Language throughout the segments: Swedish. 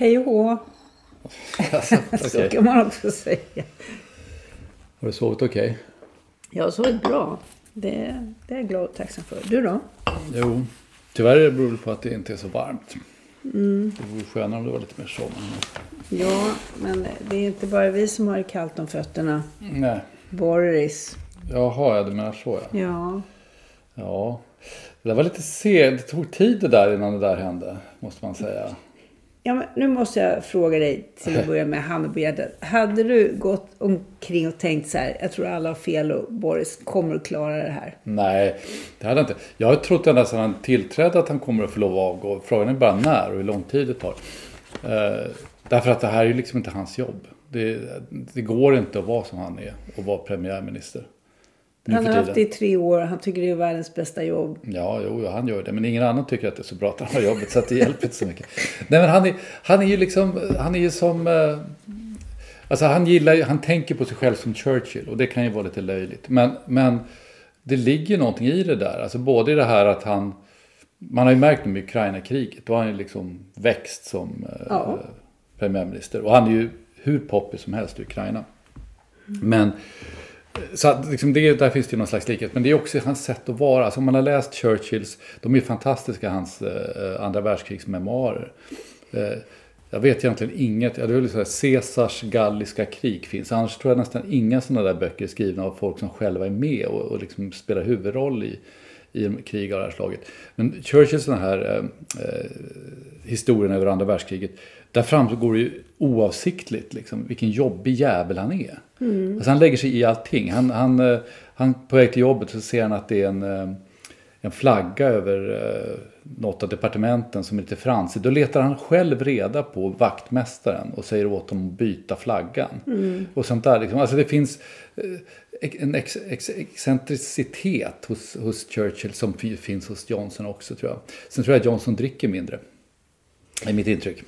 Hej och hå. Alltså, Så kan man också säga. Har du sovit okej? Jag har sovit bra. Det, det är jag glad och tacksam för. Du då? Jo. Tyvärr beror det på att det inte är så varmt. Det vore skönare om det var lite mer sommar. Ja, men det är inte bara vi som har det kallt om fötterna. Nej. Mm. Boris. Jaha, ja, du menar så ja. Ja. Ja. Det var lite sent. Det tog tid det där innan det där hände. Måste man säga ja men nu måste jag fråga dig till att börja med, handen på hjärtat. Hade du gått omkring och tänkt så här, jag tror alla har fel och Boris kommer att klara det här. Nej, det hade jag inte. Jag har trott ända sedan han tillträdde att han kommer att få lov att avgå. Frågan är bara när och hur lång tid det tar. Eh, därför att det här är ju liksom inte hans jobb. Det, det går inte att vara som han är och vara premiärminister. Han har haft det i tre år. Han tycker det är världens bästa jobb. Ja, jo, han gör det. Men ingen annan tycker att det är så bra att han har jobbet så att det hjälper inte så mycket. Nej, men han är, han är ju liksom, han är ju som... eh, Alltså han gillar ju- han tänker på sig själv som Churchill och det kan ju vara lite löjligt. Men, men det ligger någonting i det där. Alltså både i det här att han... Man har ju märkt med Ukraina-kriget. Då har han ju liksom växt som eh, Ja. premiärminister. Och han är ju hur poppig som helst i Ukraina. Men så att, liksom det, där finns det ju någon slags likhet. Men det är också hans sätt att vara. Alltså om man har läst Churchills, de är fantastiska, hans eh, andra världskrigsmemoarer. Eh, jag vet egentligen inget, Jag vill säga Caesars galliska krig finns. Annars tror jag nästan inga sådana där böcker är skrivna av folk som själva är med och, och liksom spelar huvudroll i, i krig av det här slaget. Men Churchills sådana här eh, eh, historien över andra världskriget, där framgår det ju oavsiktligt liksom, vilken jobbig jävel han är. Alltså han lägger sig i allting. Han, han, eh, han, på väg till jobbet så ser han att det är en, eh, en flagga över eh, något av departementen som är lite fransigt. Då letar han själv reda på vaktmästaren och säger åt dem att byta flaggan. Och sånt där. Liksom. Alltså det finns en ex, ex, excentricitet hos, hos Churchill som fi- finns hos Johnson också tror jag. Sen tror jag att Johnson dricker mindre. Det är mitt intryck.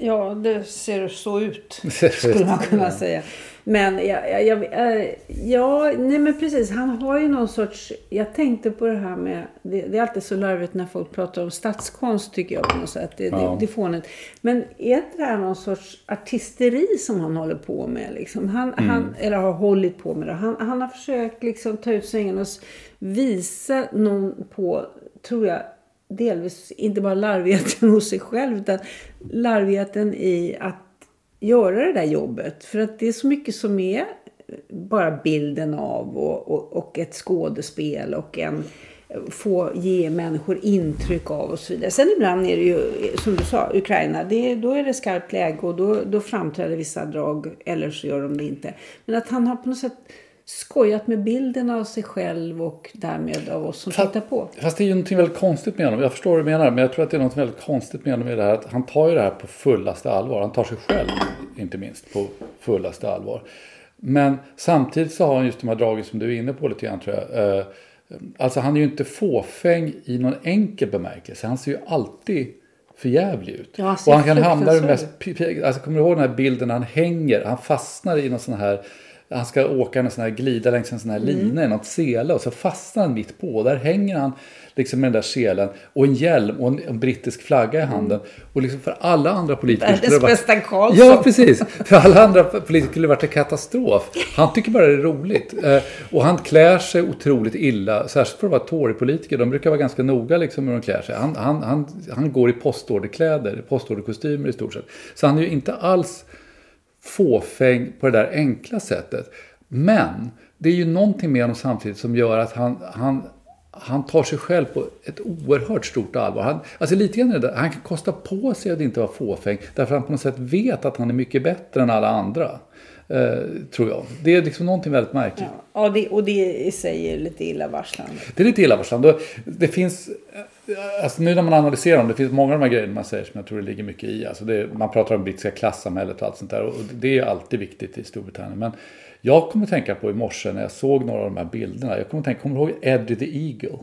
Ja, det ser så ut. Skulle man kunna säga. Men jag, jag, jag, eh, ja, nej men precis. Han har ju någon sorts... Jag tänkte på det här med... Det, det är alltid så larvigt när folk pratar om statskonst tycker jag på något sätt. Det, Ja. det, det är fånigt. Men är inte det här någon sorts artisteri som han håller på med? Liksom? Han, han, eller har hållit på med det. Han, han har försökt liksom ta ut svängen och visa någon på, tror jag, delvis inte bara larvigheten hos sig själv utan larvigheten i att göra det där jobbet. För att det är så mycket som är bara bilden av och, och, och ett skådespel och en få ge människor intryck av och så vidare. Sen ibland är det ju, som du sa, Ukraina, det, då är det skarpt läge och då, då framträder vissa drag eller så gör de det inte. Men att han har på något sätt skojat med bilden av sig själv och därmed av oss som Fast- tittar på. Fast det är ju någonting väldigt konstigt med honom. Jag förstår vad du menar. Men jag tror att det är något väldigt konstigt med honom i det här. Att han tar ju det här på fullaste allvar. Han tar sig själv, inte minst, på fullaste allvar. Men samtidigt så har han just de här dragen som du är inne på lite grann tror jag. Eh, Alltså han är ju inte fåfäng i någon enkel bemärkelse. Han ser ju alltid förjävlig ut. Ja, och han kan hamna i mest... Alltså, kommer du ihåg den här bilden när han hänger? Han fastnar i någon sån här... Han ska åka en sån här glida längs en sån här Mm. lina i något sele och så fastnar han mitt på. Där hänger han liksom med den där selen och en hjälm och en, en brittisk flagga i handen. Och liksom för alla andra politiker... Världens skulle vara- bästa Karlsson. Ja, precis. För alla andra politiker skulle det varit en katastrof. Han tycker bara det är roligt. Eh, Och han klär sig otroligt illa, särskilt för att vara Tory-politiker. De brukar vara ganska noga liksom hur de klär sig. Han, han, han, han går i postorderkläder, postorderkostymer i stort sett. Så han är ju inte alls fåfäng på det där enkla sättet. Men det är ju någonting med honom samtidigt som gör att han, han, han tar sig själv på ett oerhört stort allvar. Han, alltså lite grann där, han kan kosta på sig att inte vara fåfäng därför att han på något sätt vet att han är mycket bättre än alla andra. Eh, tror jag. Det är liksom någonting väldigt märkligt. Ja, det, och det i sig är lite illavarslande. Det är lite illavarslande. Det finns, alltså nu när man analyserar dem, det finns många av de här grejerna man säger som jag tror det ligger mycket i. Alltså det, man pratar om brittiska klassamhället och allt sånt där. Och det är alltid viktigt i Storbritannien. Men jag kommer att tänka på i morse när jag såg några av de här bilderna. Jag kommer att tänka, kommer du ihåg Eddie the Eagle?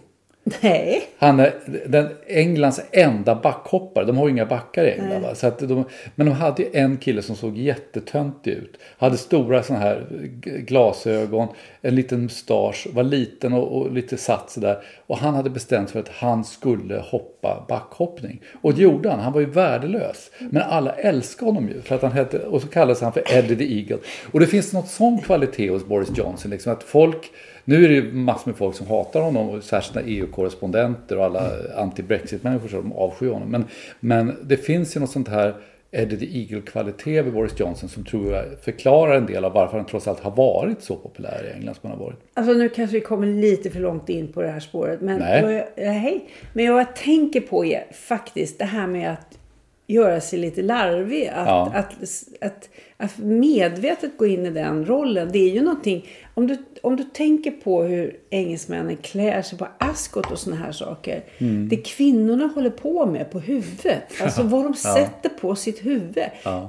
Nej. Han är den Englands enda backhoppare. De har ju inga backar i England. Va? Så att de, men de hade ju en kille som såg jättetöntig ut. Hade stora såna här glasögon, en liten mustasch, var liten och, och lite satt sådär. Och han hade bestämt för att han skulle hoppa backhoppning. Och det gjorde han. Han var ju värdelös. Men alla älskade honom ju. För att han hette, och så kallades han för Eddie the Eagle. Och det finns något sån kvalitet hos Boris Johnson. Liksom att folk nu är det ju massor med folk som hatar honom, och särskilt EU-korrespondenter och alla anti-Brexit-människor som avskyr honom. Men, men det finns ju något sånt här Eddie the Eagle-kvalitet vid Boris Johnson som tror jag förklarar en del av varför han trots allt har varit så populär i England som han har varit. Alltså nu kanske vi kommer lite för långt in på det här spåret. Men, Nej. Jag, nej, men vad jag tänker på är faktiskt det här med att göra sig lite larvig. Att, Ja. att, att, att medvetet gå in i den rollen. Det är ju någonting. Om du, om du tänker på hur engelsmännen klär sig på Ascot och såna här saker. Mm. Det kvinnorna håller på med på huvudet. Alltså vad de sätter på sitt huvud.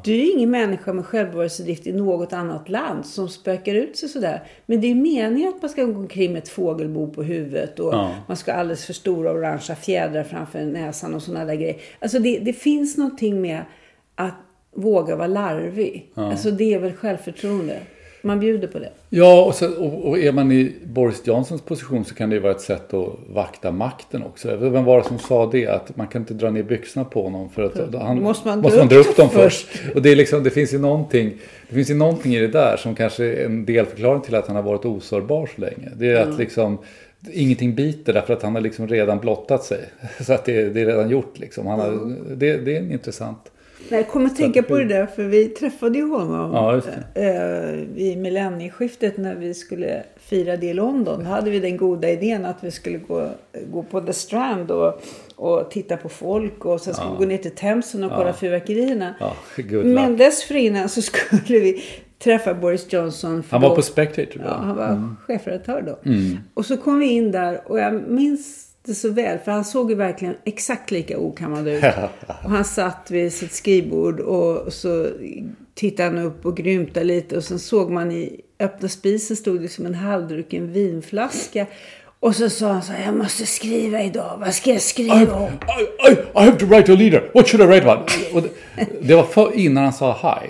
Du är ju ingen människa med självbevarelsedrift i något annat land som spökar ut sig sådär. Men det är ju meningen att man ska gå omkring med ett fågelbo på huvudet. Och Ja. man ska ha alldeles för stora orangea fjädrar framför näsan och sådana där grejer. Alltså det, det finns någonting med att våga vara larvig. Alltså det är väl självförtroende. Man bjuder på det. Ja, och, så, och, och är man i Boris Johnsons position så kan det ju vara ett sätt att vakta makten också. Vem var det som sa det? Att man kan inte dra ner byxorna på honom för att han, måste man måste man dra upp dem dem först. Och det, är liksom, det, finns ju någonting, det finns ju någonting i det där som kanske är en delförklaring till att han har varit osårbar så länge. Det är att liksom Ingenting biter därför att han har liksom redan blottat sig. Så att det, det är redan gjort liksom. Han har, det, det är intressant. Nej, jag kommer att tänka på det där för vi träffade ju honom Ja, eh, vid millennieskiftet när vi skulle fira det i London. Då hade vi den goda idén att vi skulle gå, gå på The Strand och, och titta på folk och sen skulle vi gå ner till Themsen och kolla fyrverkerierna. Ja, Men dessförinnan så skulle vi träffa Boris Johnson. Han var då- på Spectator tror Ja, han var chefredaktör då. Och så kom vi in där och jag minns det så väl. För han såg ju verkligen exakt lika okammad ut. och han satt vid sitt skrivbord och så tittade han upp och grymtade lite. Och sen såg man i öppna spisen stod det som en halvdrucken vinflaska. Och så sa han så här, jag måste skriva idag. Vad ska jag skriva om? I, I, I have to write a leader. What should I write about? Det var för, innan han sa hi.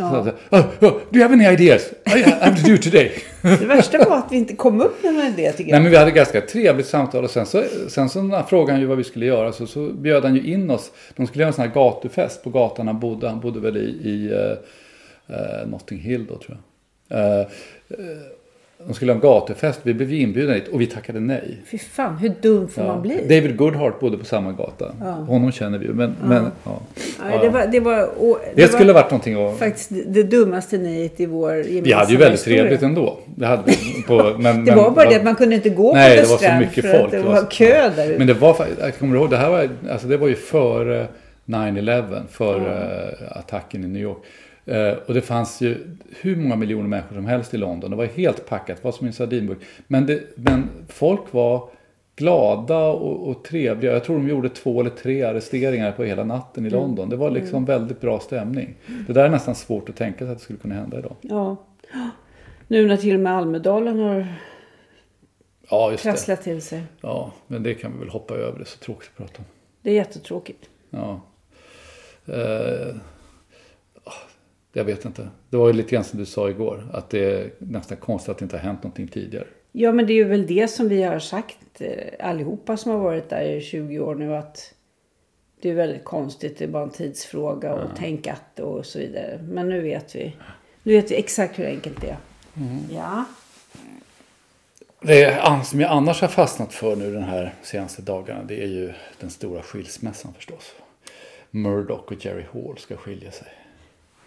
Så, oh, oh, do you have any ideas? I have to do today. Det värsta var att vi inte kom upp med någon idé tycker Nej jag. men vi hade ganska trevligt samtal och sen så, sen så när frågade han ju vad vi skulle göra så, så bjöd han ju in oss. De skulle göra en sån här gatufest på gatan han bodde. Han bodde väl i, i uh, uh, Notting Hill då tror jag. Uh, de skulle ha en gatufest, vi blev inbjudna dit och vi tackade nej. Fy fan, hur dum får Ja. man bli? David Goodhart bodde på samma gata. Honom känner vi ju. Men, men ja. Det var, det var, och, Det skulle var varit någonting att... faktiskt det, det dummaste nejet i vår gemensamma Vi hade ju väldigt historia. trevligt ändå. Det, hade vi på, men, Det men- var bara det att man kunde inte gå Nej, på det var så mycket för folk. att det var var så- kö där. Men det var faktiskt, jag kommer ihåg, det här var, alltså det var ju före 9-11, före attacken i New York. Eh, och det fanns ju hur många miljoner människor som helst i London. Det var helt packat, det var som en sardinburk. Men, det, men folk var glada och, och trevliga. Jag tror de gjorde två eller tre arresteringar på hela natten i London. Det var liksom väldigt bra stämning. Det där är nästan svårt att tänka sig att det skulle kunna hända idag. Ja. Nu när till och med Almedalen har Ja, trasslat till sig. Ja, men det kan vi väl hoppa över. Det är så tråkigt att prata om. Det är jättetråkigt. Ja. Eh, jag vet inte. Det var ju lite grann som du sa igår. Att det är nästan konstigt att det inte har hänt någonting tidigare. Ja, men det är ju väl det som vi har sagt eh, allihopa som har varit där i 20 år nu att det är väldigt konstigt, det är bara en tidsfråga och tänk att och så vidare. Men nu vet vi. Nu vet vi exakt hur enkelt det är. Ja. Det är- som jag annars har fastnat för nu den här senaste dagarna. Det är ju den stora skilsmässan förstås. Murdoch och Jerry Hall ska skilja sig.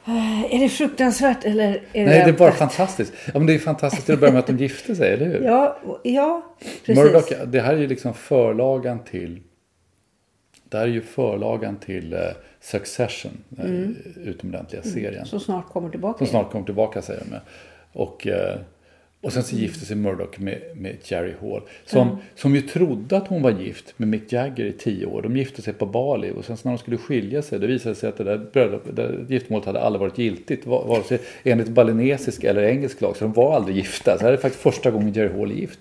Är det fruktansvärt eller är Nej, det är bara fantastiskt. Ja, men det är fantastiskt till att börja med att de gifte sig, eller hur? Ja, ja precis. Murdoch, det här är ju liksom förlagan till det här är ju förlagan till eh, Succession, den utomordentliga serien. Som snart kommer tillbaka. Som snart kommer tillbaka säger de. Och, eh, och sen så gifte sig Murdoch med, med Jerry Hall. Som, som ju trodde att hon var gift med Mick Jagger i tio år. De gifte sig på Bali och sen när de skulle skilja sig det visade sig att det där, bröllop, det där giftermålet hade aldrig varit giltigt. va- Vare sig enligt balinesisk eller engelsk lag. Så de var aldrig gifta. Så det här är faktiskt första gången Jerry Hall är gift.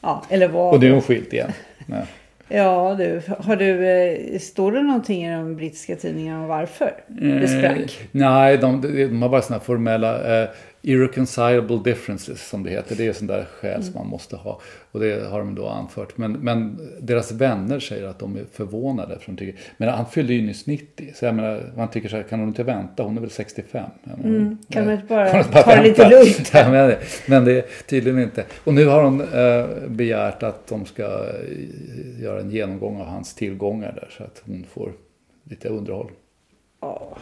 Ja, eller vad? Och nu är hon skilt igen. Ja. Ja, du. Har du, eh, står det någonting i de brittiska tidningarna om varför det sprack? Eh, nej, de, de, de har bara sådana formella eh, irreconcilable differences som det heter. Det är sådana där skäl som man måste ha. Och det har de då anfört. Men, men deras vänner säger att de är förvånade. För de tycker, men han fyllde ju nyss 90. Så jag menar, man tycker så här, kan hon inte vänta? Hon är väl 65? Jag menar, Mm, kan man inte bara hon ta det lite lugnt? Men, det- men det är tydligen inte. Och nu har hon eh, begärt att de ska eh, göra en genomgång av hans tillgångar där. Så att hon får lite underhåll. Ja.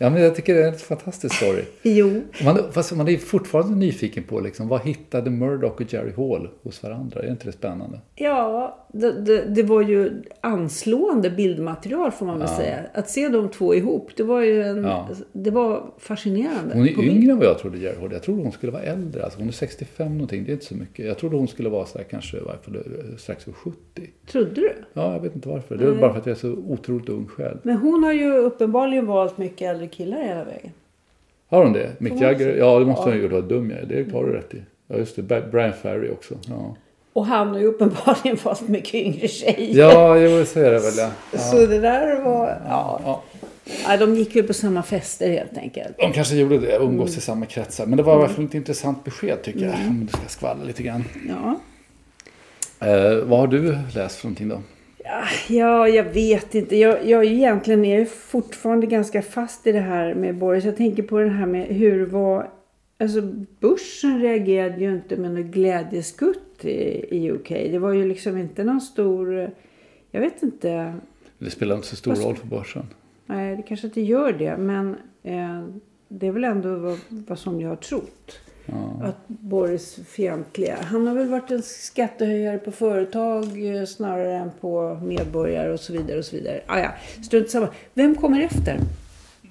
Ja, men jag tycker det är en fantastisk story. Jo. Man, fast man är fortfarande nyfiken på liksom, vad hittade Murdoch och Jerry Hall hos varandra? Är inte det spännande? Ja, det, det, det var ju anslående bildmaterial får man väl säga. Att se de två ihop, det var ju en, Ja. det var fascinerande. Hon är yngre än vad jag trodde Jerry Hall. Jag trodde hon skulle vara äldre. Alltså, hon är 65 någonting, det är inte så mycket. Jag trodde hon skulle vara så här, kanske i varje fall strax över 70. Trodde du? Ja, jag vet inte varför. Det är bara för att jag är så otroligt ung själv. Men hon har ju uppenbarligen valt mycket äldre killar hela vägen. Har hon det? Mick Jagger? Ja, det måste Ja. hon ha gjort. Vad dum jag är. Det har du rätt i. Ja, just det. Brian Ferry också. Ja, Och han har ju uppenbarligen valt mycket yngre tjejer. ja jo, så är det väl. Ja. Ja. Så det där var... Ja. Ja. ja, de gick ju på samma fester helt enkelt. De kanske gjorde det, umgås Mm. i samma kretsar. Men det var i alla fall ett intressant besked tycker jag. Om du ska skvallra lite grann. Ja. Eh, vad har du läst för någonting då? Ja, jag vet inte. Jag, jag egentligen är fortfarande ganska fast i det här med Boris. Jag tänker på det här med hur var... Alltså börsen reagerade ju inte med något glädjeskutt i, i UK. Det var ju liksom inte någon stor... Jag vet inte. Det spelar inte så stor roll för börsen. Nej, det kanske inte gör det. Men eh, det är väl ändå vad, vad som jag har trott. Att Boris fientliga. Han har väl varit en skattehöjare på företag eh, snarare än på medborgare och så vidare. och så vidare. Ah, ja, strunt samma. Vem kommer efter?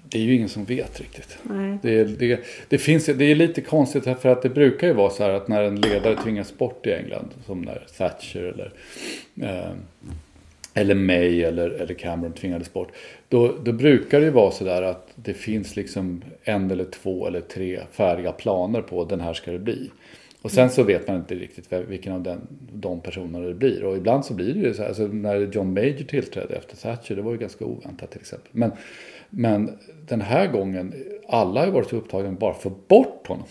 Det är ju ingen som vet riktigt. Nej. Det är, det, det, finns, det är lite konstigt här för att det brukar ju vara så här att när en ledare tvingas bort i England, som när Thatcher eller, eh, eller May eller, eller Cameron tvingades bort, då, då brukar det ju vara så där att det finns liksom en eller två eller tre färdiga planer på den här ska det bli. Och sen så vet man inte riktigt vilken av den, de personerna det blir. Och ibland så blir det ju så här, alltså när John Major tillträdde efter Thatcher, det var ju ganska oväntat till exempel. Men, men den här gången, alla har varit upptagna med bara få bort honom.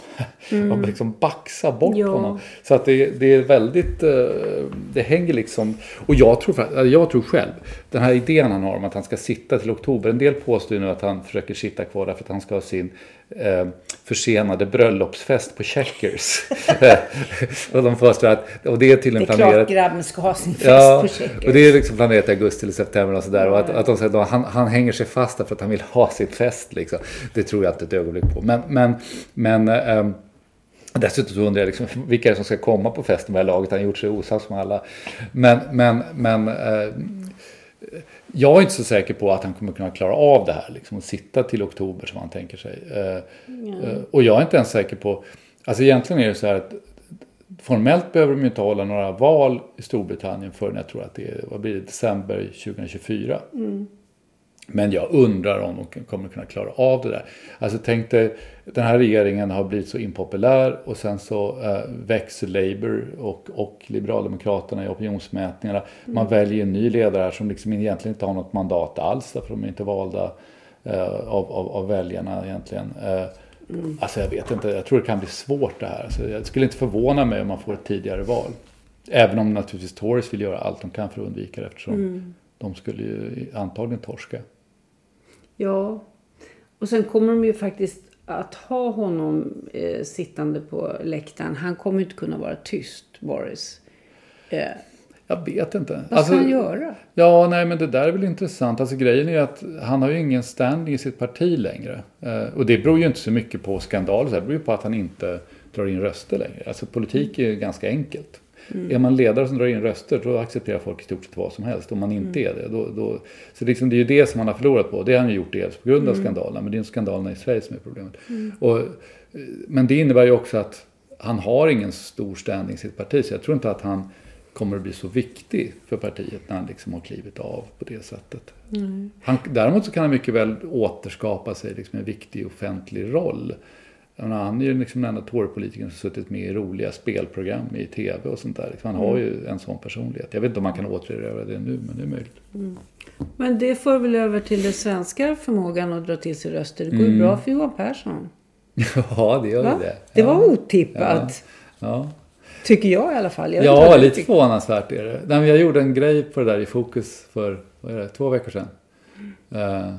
och liksom baxa bort Ja. honom. Så att det, det är väldigt, eh, det hänger liksom, och jag tror, jag tror själv, den här idén han har om att han ska sitta till oktober, en del påstår nu att han försöker sitta kvar därför att han ska ha sin eh, försenade bröllopsfest på Checkers. och de påstår att, och det är till Det en är klart planerat grabben ska ha sin fest Ja, på Checkers. och det är liksom planerat i augusti eller september och sådär. Och att, att de säger att han, han hänger sig fast därför att han vill ha sitt fest. Liksom. Det tror jag inte ett ögonblick på. Men, men, men ehm, dessutom så undrar jag liksom, vilka som ska komma på festen med det laget. Han har gjort sig osams med alla. Men, men, men eh, jag är inte så säker på att han kommer kunna klara av det här. Liksom, och sitta till oktober som han tänker sig. Eh, eh, och jag är inte ens säker på... Alltså egentligen är det så här att formellt behöver de ju inte hålla några val i Storbritannien förrän jag tror att det är, vad blir det, december 2024. Men jag undrar om de kommer kunna klara av det där. Alltså tänk dig, den här regeringen har blivit så impopulär och sen så eh, växer Labour och, och Liberaldemokraterna i opinionsmätningarna. Man väljer en ny ledare här som liksom egentligen inte har något mandat alls därför de är inte valda eh, av, av, av väljarna egentligen. Eh, Alltså jag vet inte, jag tror det kan bli svårt det här. Alltså, jag skulle inte förvåna mig om man får ett tidigare val. Även om naturligtvis Tories vill göra allt de kan för att undvika det eftersom de skulle ju antagligen torska. Ja. Och sen kommer de ju faktiskt att ha honom eh, sittande på läktaren. Han kommer inte kunna vara tyst, Boris. Eh, Jag vet inte. vad ska han göra? Ja, nej men det där är väl intressant. Alltså grejen är att han har ju ingen standing i sitt parti längre. Eh, och det beror ju inte så mycket på skandaler, det beror ju på att han inte drar in röster längre. Alltså politik är ju ganska enkelt. Är man ledare som drar in röster då accepterar folk i stort sett vad som helst. Om man inte är det. Då, då, så liksom, det är ju det som han har förlorat på. Det har han ju gjort dels på grund av skandalerna. Men det är inte skandalerna i Sverige som är problemet. Och, eh, men det innebär ju också att han har ingen stor standing i sitt parti. Så jag tror inte att han kommer att bli så viktig för partiet när han liksom har klivit av på det sättet. Han, däremot så kan han mycket väl återskapa sig liksom en viktig offentlig roll. Menar, han är ju liksom den enda Torypolitikern som suttit med i roliga spelprogram i tv och sånt där. Liksom, han har ju en sån personlighet. Jag vet inte om man kan återerövra det nu, men det är möjligt. Men det får väl över till den svenska förmågan att dra till sig röster. Det går ju bra för Johan Persson. ja, det gör Va? det. Det ja. var otippat. Ja, Tycker jag i alla fall. Jag ja lite tycker. förvånansvärt är det. Nej, jag gjorde en grej på det där i Fokus för vad är det, två veckor sedan. Eh,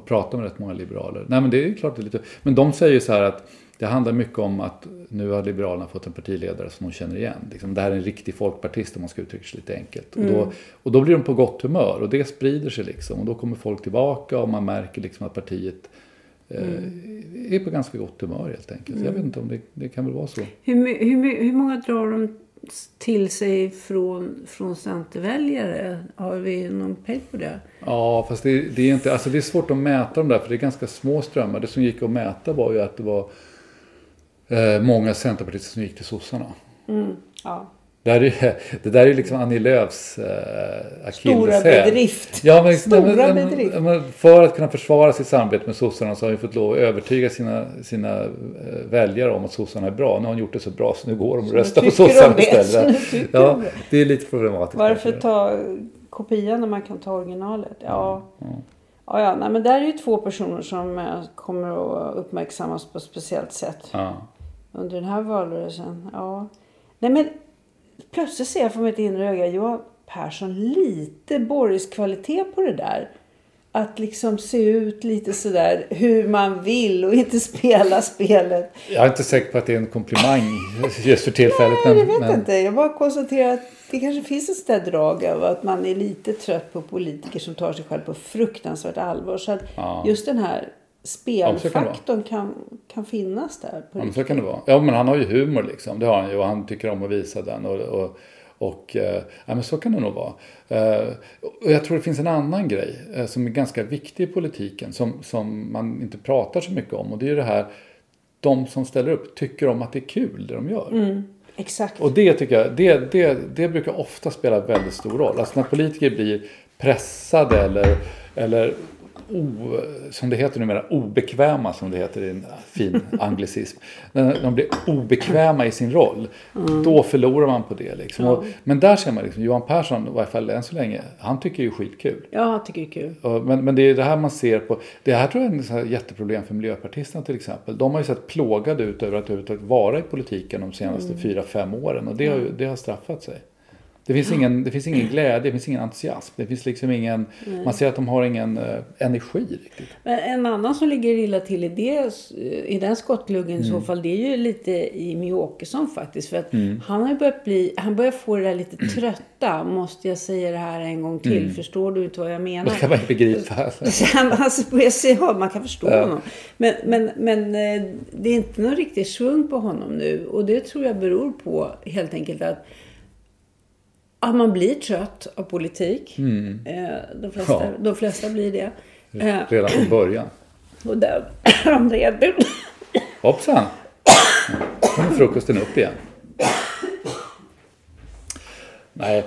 och pratade med rätt många liberaler. Nej, men det är klart det är lite... Men de säger ju så här att det handlar mycket om att nu har Liberalerna fått en partiledare som de känner igen. Liksom, det här är en riktig folkpartist om man ska uttrycka sig lite enkelt. Och, då, och då blir de på gott humör och det sprider sig liksom. Och då kommer folk tillbaka och man märker liksom att partiet eh, är på ganska gott humör helt enkelt. Jag vet inte om det, det kan väl vara så. Hur, hur, hur många drar de till sig från, från centerväljare? Har vi någon pejl på det? Ja, fast det, det är inte, alltså det är svårt att mäta dem där för det är ganska små strömmar. Det som gick att mäta var ju att det var eh, många centerpartister som gick till sossarna. Ja. Det, här är, det där är ju liksom Annie Lööfs eh, Stora bedrift. Ja, men, Stora men, bedrift. men för att kunna försvara sitt samarbete med sossarna så har hon fått lov att övertyga sina, sina eh, väljare om att sossarna är bra. Nu har hon gjort det så bra så nu går de och röstar på sossarna det, istället. Ja, de det. är lite problematiskt. Varför kanske. ta kopian när man kan ta originalet? Ja. Ja, ja. Nej, men där är ju två personer som eh, kommer att uppmärksammas på ett speciellt sätt Ja. under den här valrörelsen. Ja. Nej, men plötsligt ser jag från mitt inre öga Johan Persson lite Boris-kvalitet på det där. Att liksom se ut lite sådär hur man vill och inte spela spelet. Jag är inte säker på att det är en komplimang just för tillfället. Nej, jag men, vet men, inte. Jag bara konstaterar att det kanske finns ett sådär drag av att man är lite trött på politiker som tar sig själv på fruktansvärt allvar. Så att Ja. just den här Ja, så kan spelfaktorn kan, finnas där. På Ja, men så kan det vara. Ja, men han har ju humor liksom. Det har han ju och han tycker om att visa den. Och, och, och eh, ja, men så kan det nog vara. Eh, och jag tror det finns en annan grej eh, som är ganska viktig i politiken som, som man inte pratar så mycket om. Och det är det här, de som ställer upp tycker om att det är kul det de gör. Exakt. Och det tycker jag, det, det, det brukar ofta spela väldigt stor roll. Alltså när politiker blir pressade eller, eller o, som det heter numera, obekväma som det heter i en fin anglicism. När de blir obekväma i sin roll, då förlorar man på det. Liksom. Och, men där ser man liksom, Johan Persson, i varje fall än så länge, han tycker ju skitkul. Ja, jag tycker det är kul. Och- Men, men det är det här man ser på. Det här tror jag är ett jätteproblem för miljöpartisterna till exempel. De har ju sett plågade ut över att överhuvudtaget vara i politiken de senaste fyra, fem åren. Och det har, det har straffat sig. Det finns, ingen, det finns ingen glädje, det finns ingen entusiasm. Det finns liksom ingen, man ser att de har ingen eh, energi riktigt. Men en annan som ligger illa till i, det, i den skottgluggen Mm. i så fall, det är ju lite Jimmie Åkesson faktiskt. För att Mm. han har börjat bli, han börjar få det där lite trötta. Måste jag säga det här en gång till? Förstår du inte vad jag menar? Mm. Det kan man inte begripa. Han alltså börjar se, ja, man kan förstå honom. Men, men, men eh, det är inte någon riktig svung på honom nu. Och det tror jag beror på helt enkelt att Ja, man blir trött av politik. Eh, de, flesta, Ja. de flesta blir det. Eh, Redan från början. och där andra erbjud- Hoppsan! Nu kommer frukosten upp igen. Nej.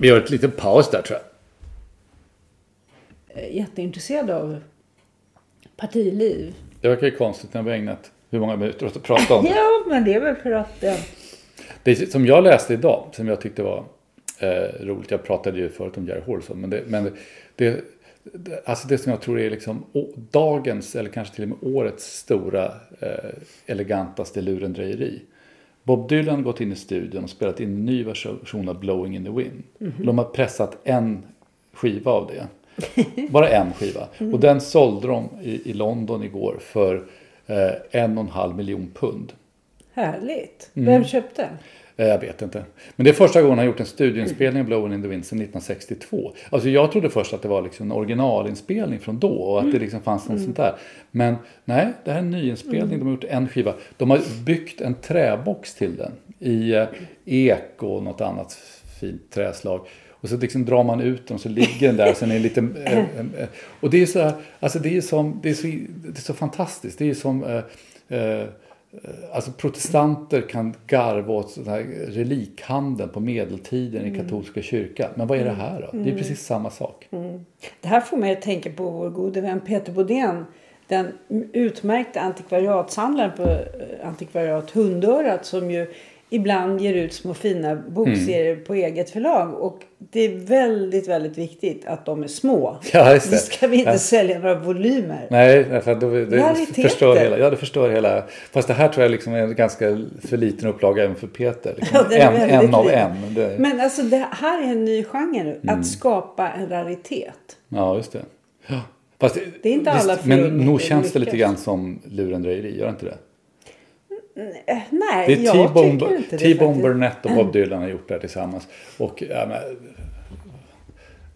Vi gör ett litet paus där tror jag. är jätteintresserad av partiliv. Det verkar ju konstigt när vi har ägnat hur många minuter åt att prata om det. Ja, men det är väl för att... Eh, Det som jag läste idag, som jag tyckte var eh, roligt. Jag pratade ju förut om Jerry Horson. Men, det, men det, det, alltså det som jag tror är liksom dagens, eller kanske till och med årets stora eh, elegantaste lurendrejeri. Bob Dylan har gått in i studion och spelat in en ny version av Blowing in the Wind. De har pressat en skiva av det. Bara en skiva. Och den sålde de i, i London igår för eh, en och en halv miljon pund. Härligt. Mm. Vem köpte? Eh, Jag vet inte. Men det är första gången han gjort en studioinspelning av Blowing in the Wind sedan 1962. Alltså jag trodde först att det var liksom en originalinspelning från då och att det liksom fanns något sånt där. Men nej, det här är en nyinspelning. De har gjort en skiva. De har byggt en träbox till den i eh, ek och något annat fint träslag. Och så liksom drar man ut den och så ligger den där och sen är lite... eh, eh, och det är så här, alltså det är som, det är så, det är så fantastiskt. Det är som... Eh, Alltså protestanter kan garva åt sån här relikhandeln på medeltiden i katolska kyrkan. Men vad är det här då? Det är precis samma sak. Det här får mig att tänka på vår gode vän Peter Bodén. Den utmärkta antikvariatshandlaren på eh, antikvariat Hundörat som ju ibland ger ut små fina bokserier Mm. på eget förlag. Och det är väldigt, väldigt viktigt att de är små. Ja, just det. Då ska vi inte Ja. sälja några volymer. Nej, därför att det, det förstör hela, ja, det förstör hela. Fast det här tror jag liksom är en ganska för liten upplaga även för Peter. Liksom Ja, en, en av en. Det, Men alltså det här är en ny genre nu. Mm. Att skapa en raritet. Ja, just det. Ja. Fast, Det är inte alla Men förunnat nog känns det lite grann som lurendrejeri, gör inte det? Eh, Nej, Det är jag tycker inte det faktiskt. Burnett och Bob Dylan har gjort det här tillsammans. Och ja, men,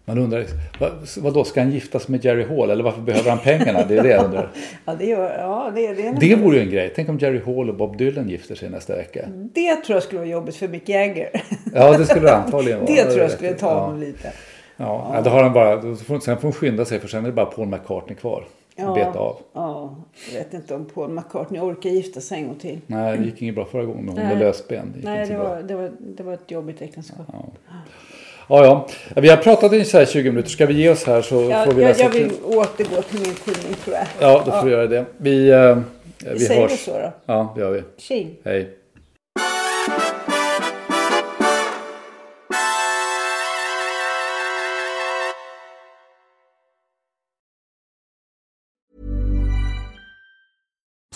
man undrar, vad, vad då ska han gifta sig med Jerry Hall eller varför behöver han pengarna? Det är det jag undrar. Ja, det, gör, ja, det, det, Det vore ju en grej. Tänk om Jerry Hall och Bob Dylan gifter sig nästa vecka. det tror jag skulle vara jobbigt för Mick Jagger. Ja, det skulle det antagligen vara. Det tror jag skulle ta ja. honom lite. Ja, ja. då har han bara, då får, sen får hon skynda sig för sen är det bara Paul McCartney kvar. Ja. Beta av. Ja, jag vet inte om Paul McCartney orkar gifta sig en gång till. Nej, det gick inget bra förra gången med hon med lösben. gick Nej, det var, det, var, det var ett jobbigt äktenskap. Ja, ja. Vi har pratat i så här 20 minuter. Ska vi ge oss här så Ja, får vi jag, läsa jag vill till- återgå till min tidning tror jag. Ja, då får vi göra det. Vi, eh, vi säger hörs. så då. Ja, det gör vi. Tjing! Hej.